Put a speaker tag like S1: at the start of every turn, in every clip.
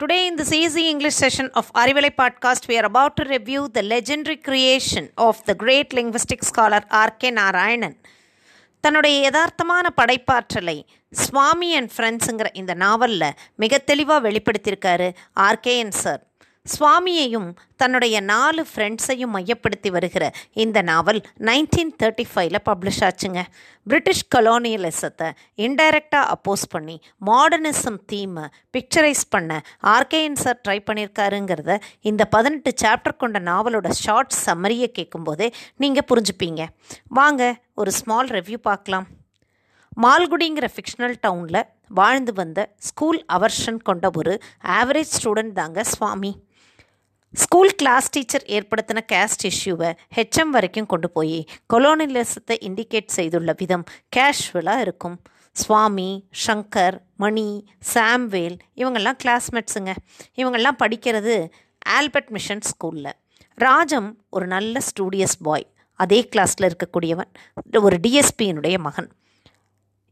S1: Today, in this easy English session of Arivalai podcast, we are about to review the legendary creation of the great linguistic scholar R.K. Narayanan. தன்னுடைய யதார்த்தமான படைப்பாற்றலை சுவாமி and ஃப்ரெண்ட்ஸுங்கிற இந்த நாவலில் மிக தெளிவாக வெளிப்படுத்தியிருக்காரு RKN sir சுவாமியையும் தன்னுடைய நாலு ஃப்ரெண்ட்ஸையும் மையப்படுத்தி வருகிற இந்த நாவல் நைன்டீன் தேர்ட்டி ஃபைவ்ல பப்ளிஷ் ஆச்சுங்க பிரிட்டிஷ் கலோனியலிசத்தை இன்டைரக்டாக அப்போஸ் பண்ணி மாடர்னிசம் தீமை பிக்சரைஸ் பண்ண ஆர்கேஎன் சார் ட்ரை பண்ணியிருக்காருங்கிறத இந்த பதினெட்டு சாப்டர் கொண்ட நாவலோட ஷார்ட் சம்மரியை கேட்கும்போதே நீங்கள் புரிஞ்சுப்பீங்க. வாங்க ஒரு ஸ்மால் ரிவ்யூ பார்க்கலாம். மால்குடிங்கிற ஃபிக்ஷனல் டவுனில் வாழ்ந்து வந்த ஸ்கூல் அவர்ஷன் கொண்ட ஒரு ஆவரேஜ் ஸ்டூடெண்ட் தாங்க சுவாமி. ஸ்கூல் கிளாஸ் டீச்சர் ஏற்படுத்தின கேஸ்ட் இஷ்யூவை ஹெச்எம் வரைக்கும் கொண்டு போய் கொலோனியலிசத்தை இண்டிகேட் செய்துள்ள விதம் கேஷுவலாக இருக்கும். சுவாமி ஷங்கர் மணி சாம்வேல் இவங்கெல்லாம் கிளாஸ்மேட்ஸுங்க இவங்கெல்லாம் படிக்கிறது ஆல்பர்ட் மிஷன் ஸ்கூலில் ராஜம் ஒரு நல்ல ஸ்டூடியஸ் பாய் அதே கிளாஸில் இருக்கக்கூடியவன். ஒரு டிஎஸ்பியினுடைய மகன்.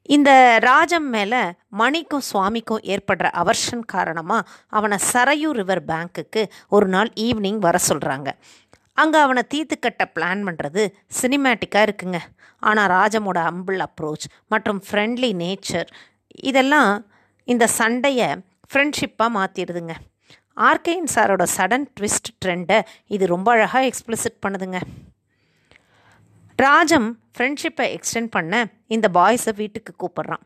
S1: இந்த ராஜம் மேலே மணிக்கும் சுவாமிக்கும் ஏற்படுற அவர்ஷன் காரணமாக அவனை சரையூ ரிவர் பேங்க்குக்கு ஒரு நாள் ஈவினிங் வர சொல்கிறாங்க அங்கே அவனை தீத்து கட்ட பிளான் பண்ணுறது சினிமேட்டிக்காக இருக்குங்க. ஆனால் ராஜமோட அம்பிள் அப்ரோச் மற்றும் ஃப்ரெண்ட்லி நேச்சர் இதெல்லாம் இந்த சண்டையை ஃப்ரெண்ட்ஷிப்பாக மாற்றிடுதுங்க ஆர்கேயின் சாரோட சடன் ட்விஸ்ட் ட்ரெண்டை இது ரொம்ப அழகாக எக்ஸ்பிளிசிட் பண்ணுதுங்க. ராஜம் ஃப்ரெண்ட்ஷிப்பை எக்ஸ்டெண்ட் பண்ண இந்த பாய்ஸை வீட்டுக்கு கூப்பிட்றான்.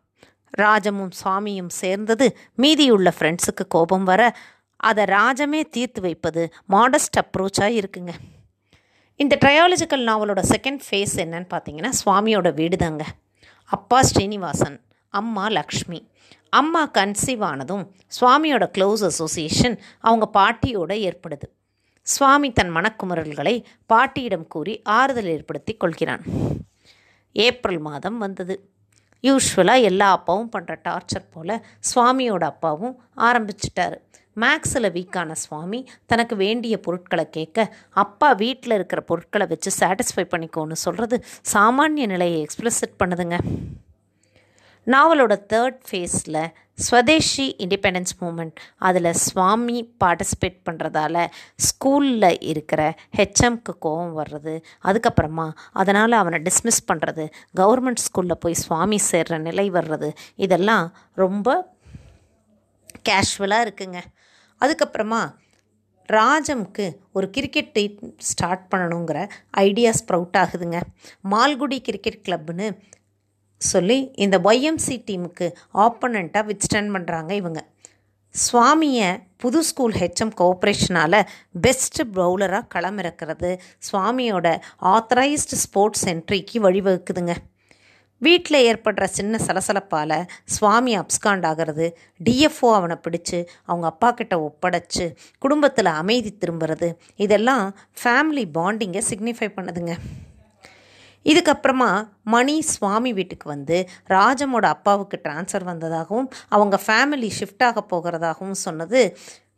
S1: ராஜமும் சுவாமியும் சேர்ந்தது மீதியுள்ள ஃப்ரெண்ட்ஸுக்கு கோபம் வர அதை ராஜமே தீர்த்து வைப்பது மாடஸ்ட் அப்ரோச்சாக இருக்குங்க. இந்த ட்ரையாலஜிக்கல் நாவலோட செகண்ட் ஃபேஸ் என்னன்னு பார்த்தீங்கன்னா சுவாமியோட வீடு தாங்க அப்பா ஸ்ரீனிவாசன் அம்மா லக்ஷ்மி. அம்மா கன்சீவ் ஆனதும் சுவாமியோட க்ளோஸ் அசோசியேஷன் அவங்க பாட்டியோட ஏற்படுது. சுவாமி தன் மனக்குமுறல்களை பாட்டியிடம் கூறி ஆறுதல் ஏற்படுத்தி கொள்கிறான். ஏப்ரல் மாதம் வந்தது. யூஸ்வலாக எல்லா அப்பாவும் பண்ணுற டார்ச்சர் போல் சுவாமியோட அப்பாவும் ஆரம்பிச்சிட்டாரு. மேக்ஸில் வீக்கான சுவாமி தனக்கு வேண்டிய பொருட்களை கேட்க அப்பா வீட்டில் இருக்கிற பொருட்களை வச்சு சாட்டிஸ்ஃபை பண்ணிக்கோன்னு சொல்கிறது சாமானிய நிலையை எக்ஸ்பிளசிட் பண்ணுதுங்க. நாவலோட தேர்ட் ஃபேஸில் ஸ்வதேஷி இண்டிபெண்டன்ஸ் மூமெண்ட் அதில் சுவாமி பார்ட்டிசிபேட் பண்ணுறதால ஸ்கூலில் இருக்கிற ஹெச்எம்க்கு கோவம் வர்றது அதுக்கப்புறமா அதனால் அவனை டிஸ்மிஸ் பண்ணுறது கவர்மெண்ட் ஸ்கூலில் போய் சுவாமி சேர்ற நிலை வர்றது இதெல்லாம் ரொம்ப கேஷுவலாக இருக்குங்க. அதுக்கப்புறமா ராஜம்க்கு ஒரு கிரிக்கெட் டீம் ஸ்டார்ட் பண்ணணுங்கிற ஐடியா ஸ்ப்ரவுட் ஆகுதுங்க. மால்குடி கிரிக்கெட் கிளப்னு சொல்லி இந்த ஒய்எம்சி டீமுக்கு ஆப்பனண்ட்டாக வித்ஸ்டாண்ட் பண்ணுறாங்க இவங்க. சுவாமியை புது ஸ்கூல் ஹெச்எம் கோஆப்ரேஷனால் பெஸ்ட் பவுலராக களமிறக்கிறது சுவாமியோட ஆத்தரைஸ்டு ஸ்போர்ட்ஸ் என்ட்ரிக்கு வழிவகுக்குதுங்க. வீட்டில் ஏற்படுற சின்ன சலசலப்பால் சுவாமி அப்ஸ்காண்ட் ஆகிறது டிஎஃப்ஓ அவனை பிடிச்சு அவங்க அப்பா கிட்ட ஒப்படைச்சு குடும்பத்தில் அமைதி திரும்புறது இதெல்லாம் ஃபேமிலி பாண்டிங்கை சிக்னிஃபை பண்ணுதுங்க. இதுக்கப்புறமா மணி சுவாமி வீட்டுக்கு வந்து ராஜமோட அப்பாவுக்கு ட்ரான்ஸ்ஃபர் வந்ததாகவும் அவங்க ஃபேமிலி ஷிஃப்ட் ஆக போகிறதாகவும் சொன்னது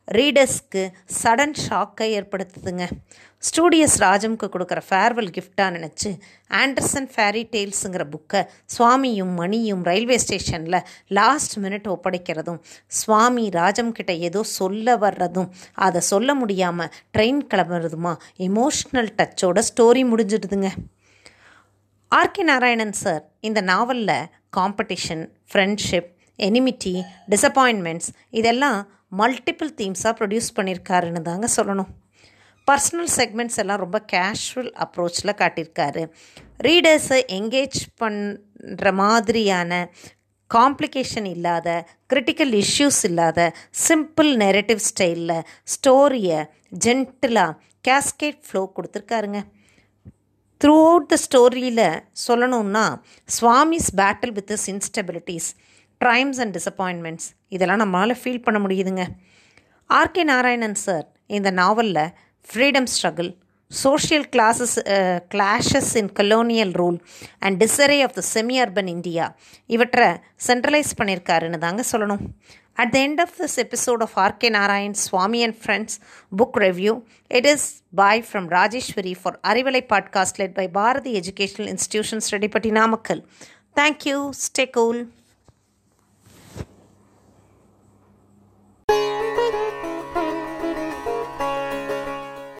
S1: ரீடர்ஸ்க்கு சடன் ஷாக்கை ஏற்படுத்துதுங்க. ஸ்டூடியஸ் ராஜம்க்கு கொடுக்குற ஃபேர்வெல் கிஃப்டாக நினச்சி ஆண்டர்சன் ஃபேரி டெய்ல்ஸுங்கிற புக்கை சுவாமியும் மணியும் ரயில்வே ஸ்டேஷனில் லாஸ்ட் மினிட் ஒப்படைக்கிறதும் சுவாமி ராஜம் கிட்ட ஏதோ சொல்ல வர்றதும் அதை சொல்ல முடியாமல் ட்ரெயின் கிளம்புறதுமா எமோஷ்னல் டச்சோட ஸ்டோரி முடிஞ்சிடுதுங்க. ஆர்கே நாராயணன் சார் இந்த நாவலில் காம்படிஷன் ஃப்ரெண்ட்ஷிப் எனிமிட்டி டிசப்பாயின்மெண்ட்ஸ் இதெல்லாம் மல்டிபிள் தீம்ஸாக ப்ரொடியூஸ் பண்ணியிருக்காருன்னு தாங்க சொல்லணும். பர்சனல் செக்மெண்ட்ஸ் எல்லாம் ரொம்ப கேஷுவல் அப்ரோச்சில் காட்டியிருக்காரு. ரீடர்ஸை எங்கேஜ் பண்ணுற மாதிரியான காம்ப்ளிகேஷன் இல்லாத கிரிட்டிக்கல் இஷ்யூஸ் இல்லாத சிம்பிள் நெரட்டிவ் ஸ்டைலில் ஸ்டோரியை ஜென்டிலாக கேஸ்கேட் ஃப்ளோ கொடுத்துருக்காருங்க. த்ரூ அவுட் த ஸ்டோரியில் சொல்லணுன்னா Swami's battle with his instabilities dreams and disappointments இதெல்லாம் நம்மளால் ஃபீல் பண்ண முடியுதுங்க. ஆர்கே நாராயணன் சார் இந்த நாவலில் freedom struggle social classes clashes in colonial rule and and of the semi urban India இவற்றை சென்ட்ரலைஸ் பண்ணியிருக்காருன்னு தாங்க சொல்லணும். At the end of this episode of R.K. Narayan Swami and Friends book review, it is bye from Rajeshwari for Arivalai podcast led by Bharati Educational Institutions Redipati Namakkal. Thank you. Stay cool.